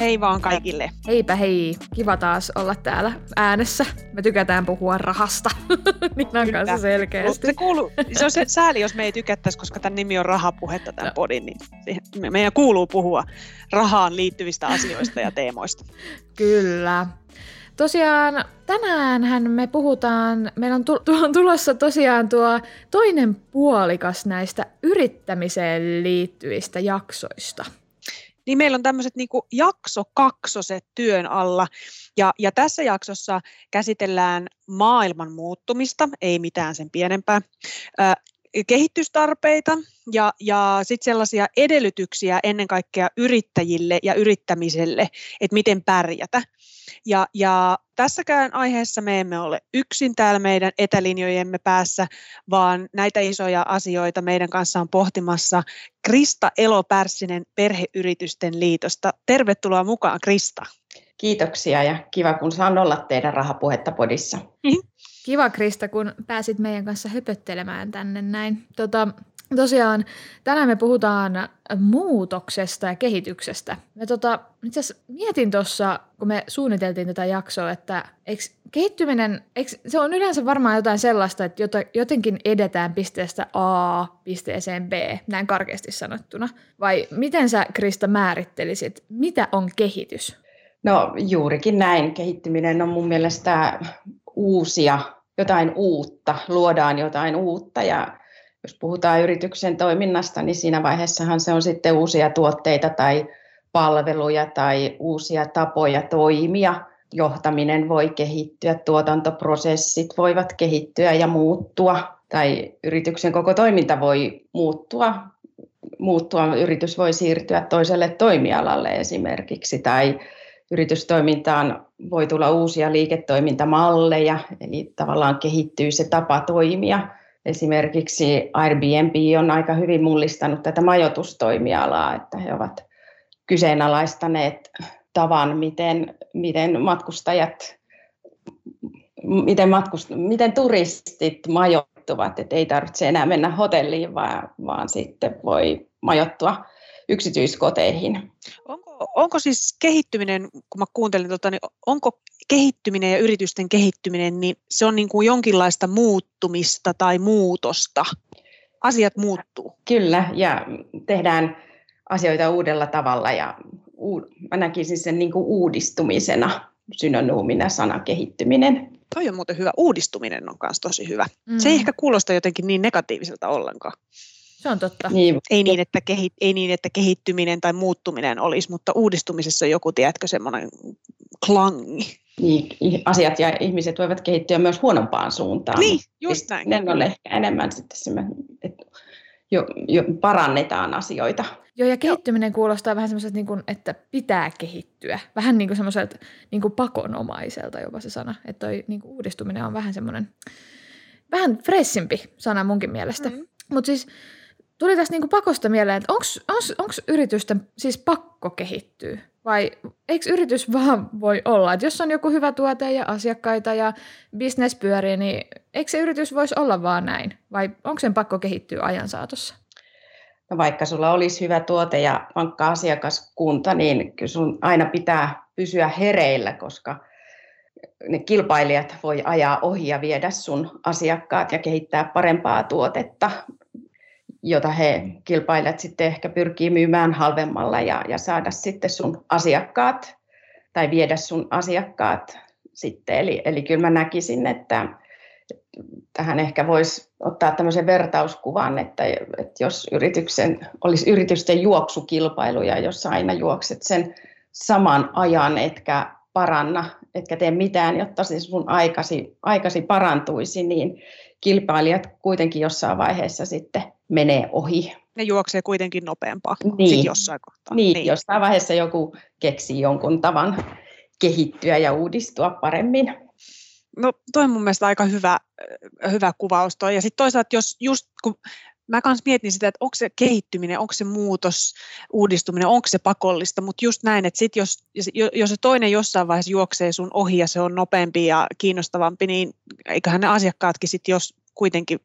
Hei vaan kaikille. Heipä hei, kiva taas olla täällä äänessä. Me tykätään puhua rahasta. Ninan kanssa selkeästi. Se, kuuluu, se on se sääli, jos me ei tykättäisi, koska tämän nimi on Rahapuhetta tämän no. podin, niin meidän kuuluu puhua rahaan liittyvistä asioista ja teemoista. Kyllä. Tosiaan tänään me puhutaan, meillä on tulossa tosiaan tuo toinen puolikas näistä yrittämiseen liittyvistä jaksoista. Niin meillä on tämmöiset niin jakso kaksoset työn alla. Ja, ja tässä jaksossa käsitellään maailman muuttumista, ei mitään sen pienempää, kehitystarpeita ja, ja sitten sellaisia edellytyksiä ennen kaikkea yrittäjille ja yrittämiselle, että miten pärjätä. Ja, ja tässäkään aiheessa me emme ole yksin täällä meidän etälinjojemme päässä, vaan näitä isoja asioita meidän kanssa on pohtimassa Krista Elopärssinen Perheyritysten liitosta. Tervetuloa mukaan Krista. Kiitoksia ja kiva kun saan olla teidän rahapuhetta podissa. Kiva Krista, kun pääsit meidän kanssa höpöttelemään tänne näin. Tota, tosiaan tänään me puhutaan muutoksesta ja kehityksestä. Me tota, itse mietin tuossa, kun me suunniteltiin tätä jaksoa, että eikö kehittyminen, eikö, se on yleensä varmaan jotain sellaista, että jotenkin edetään pisteestä A pisteeseen B, näin karkeasti sanottuna. Vai miten sä Krista määrittelisit, mitä on kehitys? No juurikin näin. Kehittyminen on mun mielestä uusia jotain uutta, luodaan jotain uutta ja jos puhutaan yrityksen toiminnasta, niin siinä vaiheessahan se on sitten uusia tuotteita tai palveluja tai uusia tapoja toimia. Johtaminen voi kehittyä, tuotantoprosessit voivat kehittyä ja muuttua tai yrityksen koko toiminta voi muuttua. muuttua. Yritys voi siirtyä toiselle toimialalle esimerkiksi tai yritystoimintaan voi tulla uusia liiketoimintamalleja, eli tavallaan kehittyy se tapa toimia. Esimerkiksi Airbnb on aika hyvin mullistanut tätä majoitustoimialaa, että he ovat kyseenalaistaneet tavan, miten, miten matkustajat, miten, matkust, miten turistit majoittuvat, että ei tarvitse enää mennä hotelliin, vaan, vaan sitten voi majoittua yksityiskoteihin. Onko, onko siis kehittyminen, kun mä kuuntelin, tota, niin onko kehittyminen ja yritysten kehittyminen, niin se on niin kuin jonkinlaista muuttumista tai muutosta? Asiat muuttuu. Kyllä, ja tehdään asioita uudella tavalla ja mä näkisin sen niin kuin uudistumisena synonyymina sana kehittyminen. Toi on muuten hyvä. Uudistuminen on myös tosi hyvä. Mm. Se ei ehkä kuulosta jotenkin niin negatiiviselta ollenkaan. Se on totta. Niin. Ei, niin, että kehi, ei niin, että kehittyminen tai muuttuminen olisi, mutta uudistumisessa on joku, tiedätkö, semmoinen klangi. Niin, asiat ja ihmiset voivat kehittyä myös huonompaan suuntaan. Niin, just näin. Ne on ehkä enemmän sitten semmoinen, että jo, jo parannetaan asioita. Joo, ja kehittyminen Joo. kuulostaa vähän semmoiselta, niin kuin, että pitää kehittyä. Vähän niin kuin semmoiselta niin kuin pakonomaiselta jopa se sana. Että toi niin kuin uudistuminen on vähän semmoinen, vähän fressimpi sana munkin mielestä. Mm. Mutta siis tuli tästä niinku pakosta mieleen, että onko yritysten siis pakko kehittyä? Vai eikö yritys vaan voi olla, että jos on joku hyvä tuote ja asiakkaita ja bisnes pyörii, niin eikö se yritys voisi olla vaan näin? Vai onko sen pakko kehittyä ajan saatossa? No vaikka sulla olisi hyvä tuote ja vankka asiakaskunta, niin kyllä sun aina pitää pysyä hereillä, koska ne kilpailijat voi ajaa ohi ja viedä sun asiakkaat ja kehittää parempaa tuotetta jota he kilpailijat sitten ehkä pyrkii myymään halvemmalla ja, ja saada sitten sun asiakkaat tai viedä sun asiakkaat sitten. Eli, eli kyllä mä näkisin, että tähän ehkä voisi ottaa tämmöisen vertauskuvan, että, että jos yrityksen, olisi yritysten juoksukilpailuja, jossa aina juokset sen saman ajan, etkä paranna, etkä tee mitään, jotta se sun aikasi, aikasi parantuisi, niin kilpailijat kuitenkin jossain vaiheessa sitten menee ohi. Ne juoksee kuitenkin nopeampaa niin. sit jossain kohtaa. Niin, niin, jossain vaiheessa joku keksii jonkun tavan kehittyä ja uudistua paremmin. No toi on mun mielestä aika hyvä, hyvä kuvaus toi. Ja sitten toisaalta, jos just kun mä kans mietin sitä, että onko se kehittyminen, onko se muutos, uudistuminen, onko se pakollista, mutta just näin, että sit jos, jos se toinen jossain vaiheessa juoksee sun ohi ja se on nopeampi ja kiinnostavampi, niin eiköhän ne asiakkaatkin sitten jos kuitenkin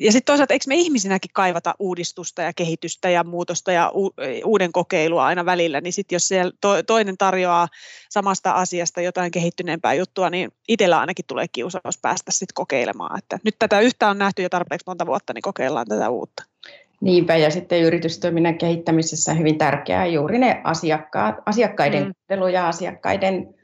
ja sitten toisaalta, eikö me ihmisinäkin kaivata uudistusta ja kehitystä ja muutosta ja u- uuden kokeilua aina välillä, niin sitten jos siellä to- toinen tarjoaa samasta asiasta jotain kehittyneempää juttua, niin itsellä ainakin tulee kiusaus päästä sitten kokeilemaan. Että nyt tätä yhtä on nähty jo tarpeeksi monta vuotta, niin kokeillaan tätä uutta. Niinpä, ja sitten yritystoiminnan kehittämisessä hyvin tärkeää juuri ne asiakkaat, asiakkaiden mm. ja asiakkaiden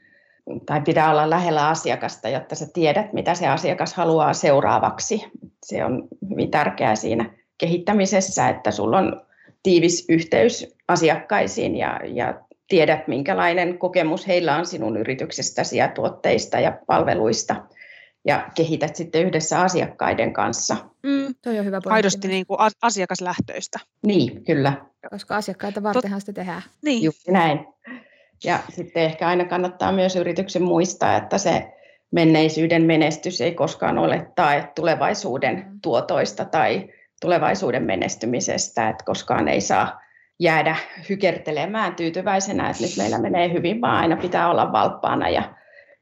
tai pitää olla lähellä asiakasta, jotta sä tiedät, mitä se asiakas haluaa seuraavaksi. Se on hyvin tärkeää siinä kehittämisessä, että sulla on tiivis yhteys asiakkaisiin ja, ja tiedät, minkälainen kokemus heillä on sinun yrityksestäsi ja tuotteista ja palveluista ja kehität sitten yhdessä asiakkaiden kanssa. Mm, toi on hyvä pointti. Aidosti niin kuin asiakaslähtöistä. Niin, kyllä. Koska asiakkaita vartenhan sitä tehdään. Niin. Juuri näin. Ja sitten ehkä aina kannattaa myös yrityksen muistaa, että se menneisyyden menestys ei koskaan ole tae tulevaisuuden mm. tuotoista tai tulevaisuuden menestymisestä, että koskaan ei saa jäädä hykertelemään tyytyväisenä, että nyt meillä menee hyvin, vaan aina pitää olla valppaana ja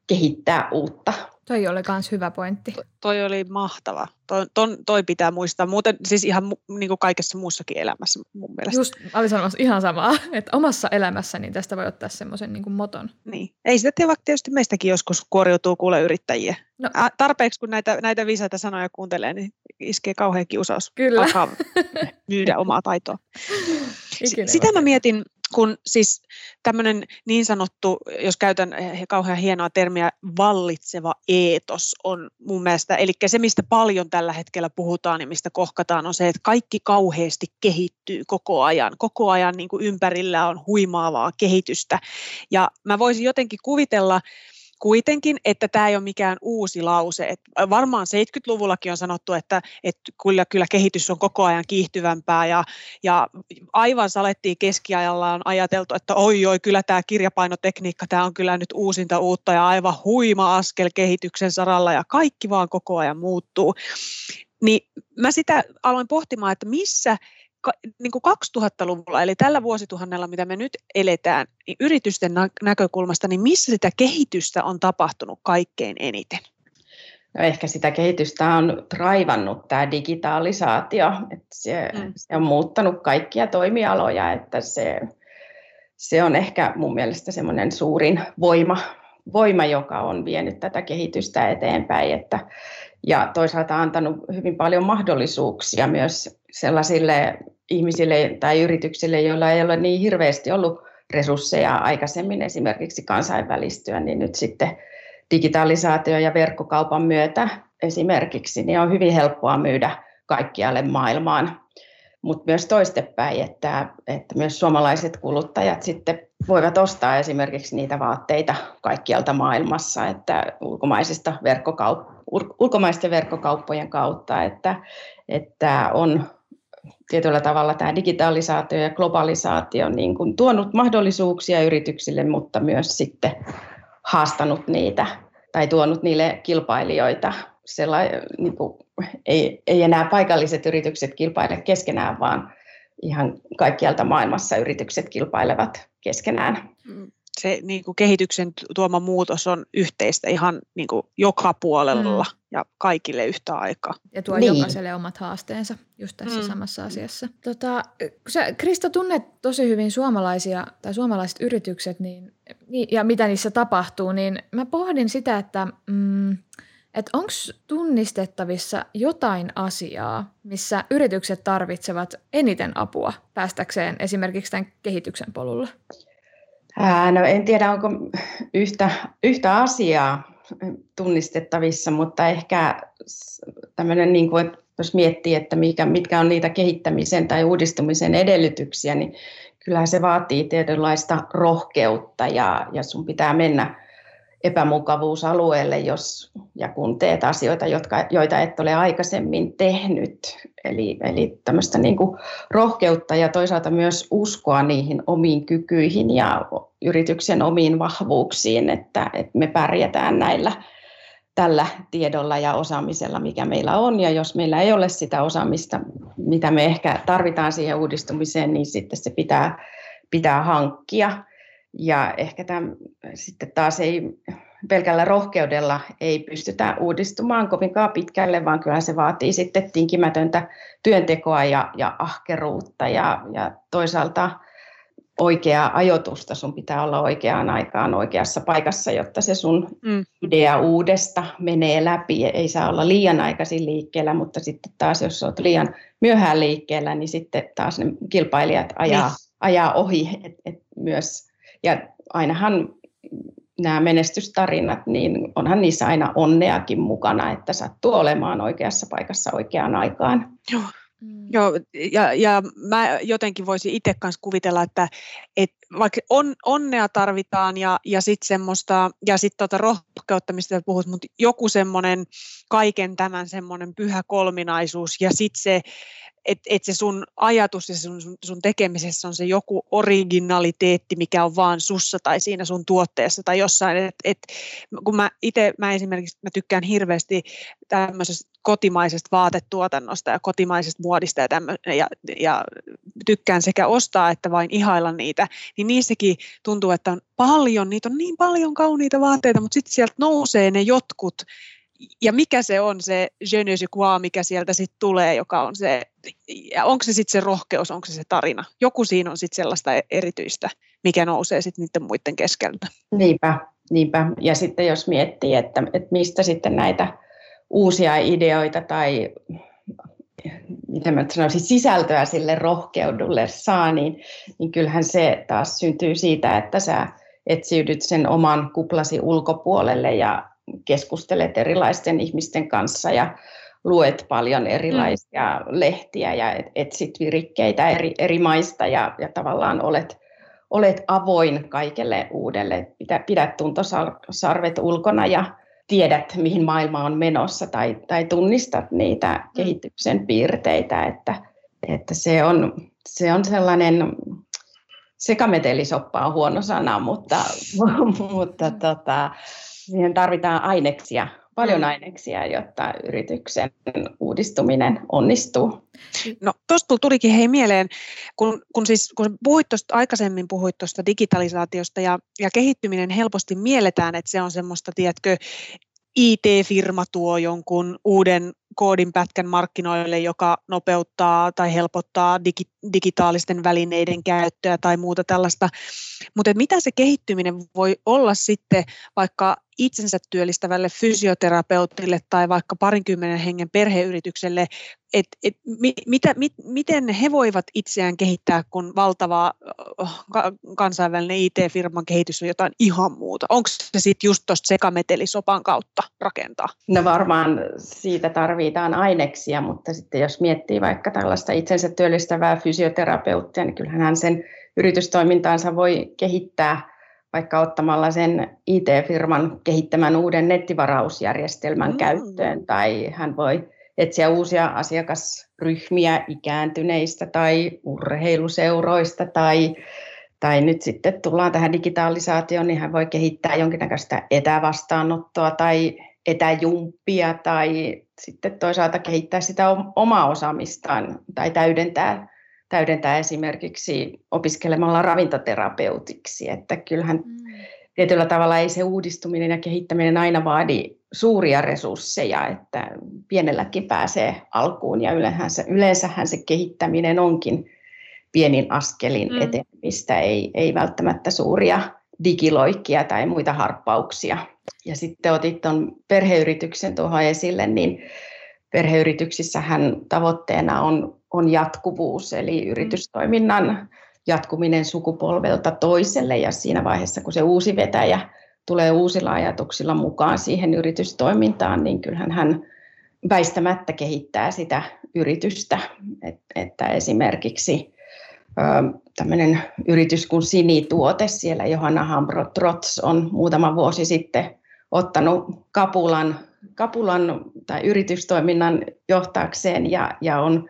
kehittää uutta. Toi oli myös hyvä pointti. To, toi oli mahtava. Toi, ton, toi pitää muistaa. Muuten siis ihan niin kuin kaikessa muussakin elämässä mun mielestä. Just, olin sanomassa ihan samaa, että omassa elämässä niin tästä voi ottaa semmoisen niin moton. Niin. Ei sitä tiedä, vaikka tietysti meistäkin joskus kuoriutuu kuule yrittäjiä. No. Ä, tarpeeksi kun näitä, näitä viisaita sanoja kuuntelee, niin iskee kauhean kiusaus. Kyllä. Alkaa myydä omaa taitoa. Sitä mä mietin, kun siis tämmöinen niin sanottu, jos käytän kauhean hienoa termiä, vallitseva eetos on mun mielestä, eli se mistä paljon tällä hetkellä puhutaan ja mistä kohkataan on se, että kaikki kauheasti kehittyy koko ajan. Koko ajan niin kuin ympärillä on huimaavaa kehitystä ja mä voisin jotenkin kuvitella, kuitenkin, että tämä ei ole mikään uusi lause. Et varmaan 70-luvullakin on sanottu, että, että kyllä, kyllä kehitys on koko ajan kiihtyvämpää ja, ja aivan salettiin keskiajalla on ajateltu, että oi oi, kyllä tämä kirjapainotekniikka, tämä on kyllä nyt uusinta uutta ja aivan huima askel kehityksen saralla ja kaikki vaan koko ajan muuttuu. Niin mä sitä aloin pohtimaan, että missä niin kuin 2000-luvulla, eli tällä vuosituhannella, mitä me nyt eletään, niin yritysten näkökulmasta, niin missä sitä kehitystä on tapahtunut kaikkein eniten? No ehkä sitä kehitystä on traivannut tämä digitalisaatio, että se, mm. se on muuttanut kaikkia toimialoja, että se, se on ehkä mun mielestä semmoinen suurin voima, voima, joka on vienyt tätä kehitystä eteenpäin, että, ja toisaalta antanut hyvin paljon mahdollisuuksia myös sellaisille ihmisille tai yrityksille, joilla ei ole niin hirveästi ollut resursseja aikaisemmin esimerkiksi kansainvälistyä, niin nyt sitten digitalisaatio ja verkkokaupan myötä esimerkiksi niin on hyvin helppoa myydä kaikkialle maailmaan. Mutta myös toistepäin, että, että myös suomalaiset kuluttajat sitten voivat ostaa esimerkiksi niitä vaatteita kaikkialta maailmassa, että ulkomaisista verkkokaup- ulkomaisten verkkokauppojen kautta, että, että on tietyllä tavalla tämä digitalisaatio ja globalisaatio niin kuin tuonut mahdollisuuksia yrityksille, mutta myös sitten haastanut niitä tai tuonut niille kilpailijoita. Sellai, niin kuin, ei, ei enää paikalliset yritykset kilpaile keskenään, vaan ihan kaikkialta maailmassa yritykset kilpailevat keskenään. Se niin kuin kehityksen tuoma muutos on yhteistä ihan niin kuin joka puolella mm. ja kaikille yhtä aikaa. Ja tuo niin. jokaiselle omat haasteensa just tässä mm. samassa asiassa. Tota, sä, Krista, tunnet tosi hyvin suomalaisia tai suomalaiset yritykset niin, ja mitä niissä tapahtuu, niin mä pohdin sitä, että mm, et onko tunnistettavissa jotain asiaa, missä yritykset tarvitsevat eniten apua päästäkseen esimerkiksi tämän kehityksen polulle? Ää, no en tiedä, onko yhtä, yhtä asiaa tunnistettavissa, mutta ehkä tämmöinen, niin kuin, jos miettii, että mikä, mitkä on niitä kehittämisen tai uudistumisen edellytyksiä, niin kyllähän se vaatii tietynlaista rohkeutta ja, ja sun pitää mennä epämukavuusalueelle, jos ja kun teet asioita, jotka, joita et ole aikaisemmin tehnyt. Eli, eli tämmöistä niin kuin rohkeutta ja toisaalta myös uskoa niihin omiin kykyihin ja yrityksen omiin vahvuuksiin, että, että me pärjätään näillä, tällä tiedolla ja osaamisella, mikä meillä on. Ja jos meillä ei ole sitä osaamista, mitä me ehkä tarvitaan siihen uudistumiseen, niin sitten se pitää, pitää hankkia. Ja ehkä tämän, sitten taas ei pelkällä rohkeudella ei pystytä uudistumaan kovinkaan pitkälle, vaan kyllä se vaatii sitten tinkimätöntä työntekoa ja, ja ahkeruutta ja, ja toisaalta oikeaa ajoitusta. Sun pitää olla oikeaan aikaan oikeassa paikassa, jotta se sun mm. idea uudesta menee läpi. Ei saa olla liian aikaisin liikkeellä, mutta sitten taas jos olet liian myöhään liikkeellä, niin sitten taas ne kilpailijat ajaa, niin. ajaa ohi et, et myös. Ja ainahan nämä menestystarinat, niin onhan niissä aina onneakin mukana, että sattuu olemaan oikeassa paikassa oikeaan aikaan. Joo. Mm. Joo, ja, ja mä jotenkin voisin itse kanssa kuvitella, että et vaikka on, onnea tarvitaan ja, ja sitten semmoista, ja sitten tota rohkeutta, mistä puhut, mutta joku semmoinen kaiken tämän semmoinen pyhä kolminaisuus ja sitten se, että et se sun ajatus ja sun, sun tekemisessä on se joku originaliteetti, mikä on vaan sussa tai siinä sun tuotteessa tai jossain. Et, et, kun mä itse, mä esimerkiksi mä tykkään hirveästi tämmöisestä kotimaisesta vaatetuotannosta ja kotimaisesta muodista ja, tämmö, ja, ja tykkään sekä ostaa että vain ihailla niitä, niin niissäkin tuntuu, että on paljon, niitä on niin paljon kauniita vaatteita, mutta sitten sieltä nousee ne jotkut ja mikä se on se je ne sais quoi, mikä sieltä sitten tulee, joka on se, ja onko se sitten se rohkeus, onko se se tarina. Joku siinä on sitten sellaista e-, erityistä, mikä nousee sitten niiden muiden keskeltä. Niinpä, niinpä. Ja sitten jos miettii, että, että mistä sitten näitä uusia ideoita tai miten mä sanoisin, sisältöä sille rohkeudulle saa, niin, niin kyllähän se taas syntyy siitä, että sä etsiydyt sen oman kuplasi ulkopuolelle ja keskustelet erilaisten ihmisten kanssa ja luet paljon erilaisia mm. lehtiä ja etsit virikkeitä eri, eri maista ja, ja tavallaan olet, olet avoin kaikelle uudelle. Pidät, pidät tuntosarvet ulkona ja tiedät, mihin maailma on menossa tai, tai tunnistat niitä mm. kehityksen piirteitä, että, että se, on, se on sellainen, sekametelisoppa on huono sana, mutta, mutta tota, siihen tarvitaan aineksia, paljon mm. aineksia, jotta yrityksen uudistuminen onnistuu. No tuosta tulikin hei mieleen, kun, kun, siis, kun puhuit tosta, aikaisemmin puhuit tuosta digitalisaatiosta ja, ja kehittyminen helposti mielletään, että se on semmoista, tiedätkö, IT-firma tuo jonkun uuden koodinpätkän markkinoille, joka nopeuttaa tai helpottaa digi- digitaalisten välineiden käyttöä tai muuta tällaista. Mutta mitä se kehittyminen voi olla sitten vaikka itsensä työllistävälle fysioterapeutille tai vaikka parinkymmenen hengen perheyritykselle, että et, mi, mit, miten he voivat itseään kehittää, kun valtava kansainvälinen IT-firman kehitys on jotain ihan muuta? Onko se sitten just tuosta sekametelisopan kautta rakentaa? No varmaan siitä tarvitaan aineksia, mutta sitten jos miettii vaikka tällaista itsensä työllistävää fysioterapeuttia, niin kyllähän hän sen yritystoimintaansa voi kehittää vaikka ottamalla sen IT-firman kehittämän uuden nettivarausjärjestelmän mm. käyttöön, tai hän voi etsiä uusia asiakasryhmiä ikääntyneistä tai urheiluseuroista tai, tai nyt sitten tullaan tähän digitalisaatioon, niin hän voi kehittää jonkinnäköistä etävastaanottoa tai etäjumppia tai sitten toisaalta kehittää sitä omaa osaamistaan tai täydentää täydentää esimerkiksi opiskelemalla ravintoterapeutiksi, että kyllähän mm. tietyllä tavalla ei se uudistuminen ja kehittäminen aina vaadi suuria resursseja, että pienelläkin pääsee alkuun ja yleensähän se, yleensähän se kehittäminen onkin pienin askelin mm. etenemistä, ei, ei välttämättä suuria digiloikkia tai muita harppauksia. Ja sitten otit tuon perheyrityksen tuohon esille, niin perheyrityksissähän tavoitteena on, on jatkuvuus, eli mm. yritystoiminnan jatkuminen sukupolvelta toiselle ja siinä vaiheessa, kun se uusi vetäjä tulee uusilla ajatuksilla mukaan siihen yritystoimintaan, niin kyllähän hän väistämättä kehittää sitä yritystä, Et, että esimerkiksi tämmöinen yritys kuin Sinituote, siellä Johanna Hambro Trots on muutama vuosi sitten ottanut kapulan kapulan tai yritystoiminnan johtaakseen ja, ja on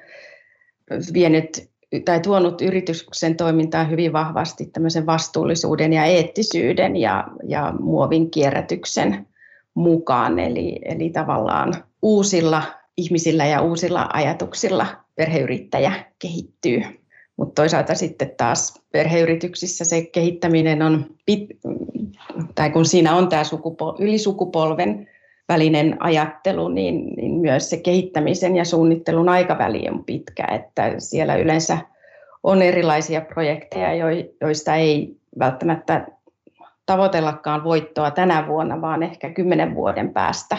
vienyt tai tuonut yrityksen toimintaan hyvin vahvasti tämmöisen vastuullisuuden ja eettisyyden ja, ja muovin kierrätyksen mukaan. Eli, eli tavallaan uusilla ihmisillä ja uusilla ajatuksilla perheyrittäjä kehittyy. Mutta toisaalta sitten taas perheyrityksissä se kehittäminen on, pit, tai kun siinä on tämä sukupol- ylisukupolven välinen ajattelu, niin, niin myös se kehittämisen ja suunnittelun aikaväli on pitkä, että siellä yleensä on erilaisia projekteja, joista ei välttämättä tavoitellakaan voittoa tänä vuonna, vaan ehkä kymmenen vuoden päästä.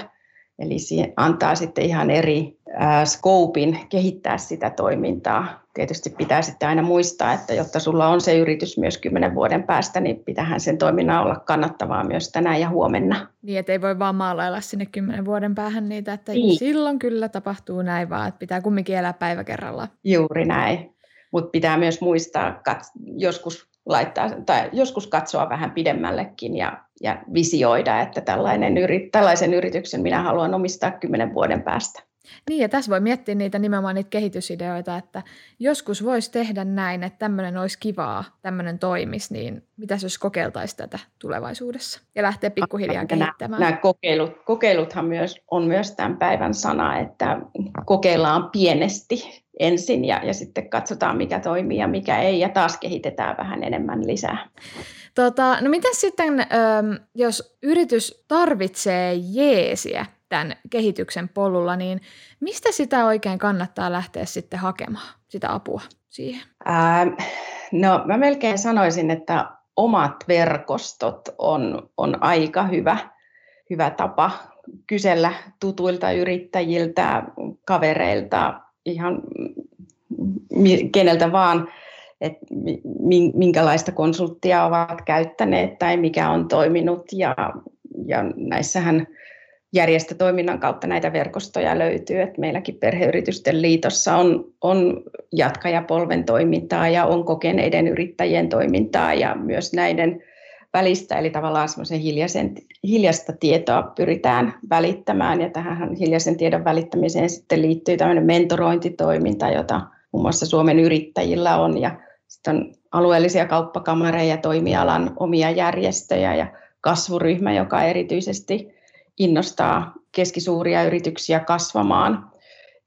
Eli se antaa sitten ihan eri skoopin kehittää sitä toimintaa. Tietysti pitää sitten aina muistaa, että jotta sulla on se yritys myös kymmenen vuoden päästä, niin pitähän sen toiminnan olla kannattavaa myös tänään ja huomenna. Niin, että ei voi vaan maalailla sinne kymmenen vuoden päähän niitä, että niin. silloin kyllä tapahtuu näin, vaan että pitää kumminkin elää päivä kerrallaan. Juuri näin. Mutta pitää myös muistaa joskus laittaa, tai joskus katsoa vähän pidemmällekin ja, ja visioida, että tällainen yrit, tällaisen yrityksen minä haluan omistaa kymmenen vuoden päästä. Niin, ja tässä voi miettiä niitä nimenomaan niitä kehitysideoita, että joskus voisi tehdä näin, että tämmöinen olisi kivaa, tämmöinen toimisi, niin mitäs jos kokeiltaisiin tätä tulevaisuudessa ja lähteä pikkuhiljaa kehittämään? Nämä kokeilut, kokeiluthan myös, on myös tämän päivän sana, että kokeillaan pienesti ensin ja, ja sitten katsotaan, mikä toimii ja mikä ei, ja taas kehitetään vähän enemmän lisää. Tota, no miten sitten, jos yritys tarvitsee jeesiä tämän kehityksen polulla, niin mistä sitä oikein kannattaa lähteä sitten hakemaan, sitä apua siihen? Ää, no mä melkein sanoisin, että omat verkostot on, on aika hyvä, hyvä tapa kysellä tutuilta yrittäjiltä, kavereilta, ihan keneltä vaan, että minkälaista konsulttia ovat käyttäneet tai mikä on toiminut. Ja, ja näissähän järjestötoiminnan kautta näitä verkostoja löytyy. että meilläkin Perheyritysten liitossa on, on jatkajapolven toimintaa ja on kokeneiden yrittäjien toimintaa ja myös näiden välistä, eli tavallaan semmoisen hiljaisen, hiljasta tietoa pyritään välittämään, ja tähän hiljaisen tiedon välittämiseen sitten liittyy tämmöinen mentorointitoiminta, jota muun muassa Suomen yrittäjillä on, ja sitten on alueellisia kauppakamareja, toimialan omia järjestöjä ja kasvuryhmä, joka erityisesti innostaa keskisuuria yrityksiä kasvamaan.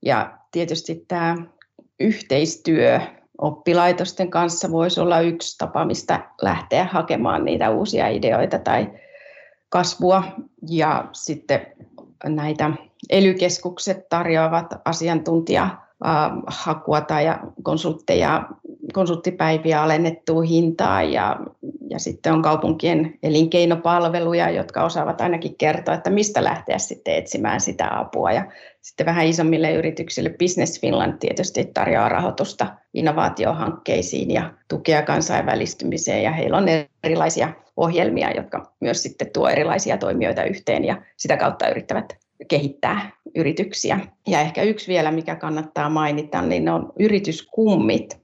Ja tietysti tämä yhteistyö oppilaitosten kanssa voisi olla yksi tapa, mistä lähteä hakemaan niitä uusia ideoita tai kasvua. Ja sitten näitä elykeskukset tarjoavat asiantuntijahakua tai konsultteja, konsulttipäiviä alennettua hintaa ja, ja sitten on kaupunkien elinkeinopalveluja, jotka osaavat ainakin kertoa, että mistä lähteä sitten etsimään sitä apua. Ja sitten vähän isommille yrityksille Business Finland tietysti tarjoaa rahoitusta innovaatiohankkeisiin ja tukea kansainvälistymiseen ja heillä on erilaisia ohjelmia, jotka myös sitten tuo erilaisia toimijoita yhteen ja sitä kautta yrittävät kehittää yrityksiä. Ja ehkä yksi vielä, mikä kannattaa mainita, niin on yrityskummit.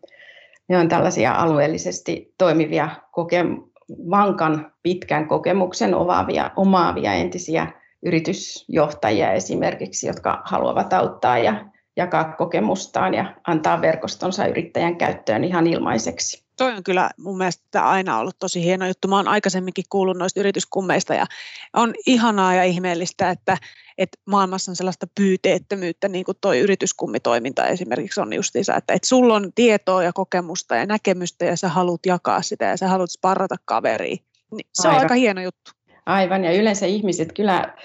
Ne on tällaisia alueellisesti toimivia koke- vankan pitkän kokemuksen omaavia, omaavia entisiä yritysjohtajia esimerkiksi, jotka haluavat auttaa ja jakaa kokemustaan ja antaa verkostonsa yrittäjän käyttöön ihan ilmaiseksi. Toi on kyllä mun mielestä aina ollut tosi hieno juttu. Mä oon aikaisemminkin kuullut noista yrityskummeista ja on ihanaa ja ihmeellistä, että, että maailmassa on sellaista pyyteettömyyttä, niin kuin toi yrityskummitoiminta esimerkiksi on justiinsa, että, että sulla on tietoa ja kokemusta ja näkemystä ja sä haluat jakaa sitä ja sä haluat sparrata kaveria. Niin se Aivan. on aika hieno juttu. Aivan, ja yleensä ihmiset kyllä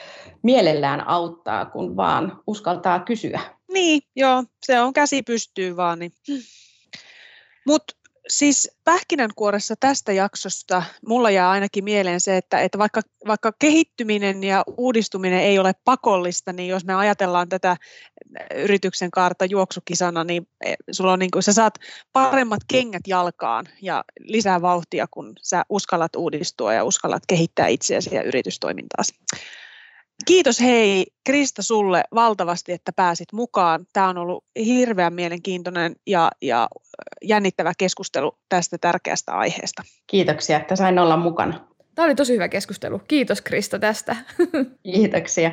mielellään auttaa, kun vaan uskaltaa kysyä. Niin, joo, se on käsi pystyy vaan. Niin. Mutta siis pähkinänkuoressa tästä jaksosta mulla jää ainakin mieleen se, että, että vaikka, vaikka kehittyminen ja uudistuminen ei ole pakollista, niin jos me ajatellaan tätä yrityksen kaarta juoksukisana, niin e, sulla on niin kuin, sä saat paremmat kengät jalkaan ja lisää vauhtia, kun sä uskallat uudistua ja uskallat kehittää itseäsi ja yritystoimintaasi. Kiitos hei Krista sulle valtavasti, että pääsit mukaan. Tämä on ollut hirveän mielenkiintoinen ja, ja jännittävä keskustelu tästä tärkeästä aiheesta. Kiitoksia, että sain olla mukana. Tämä oli tosi hyvä keskustelu. Kiitos Krista tästä. Kiitoksia.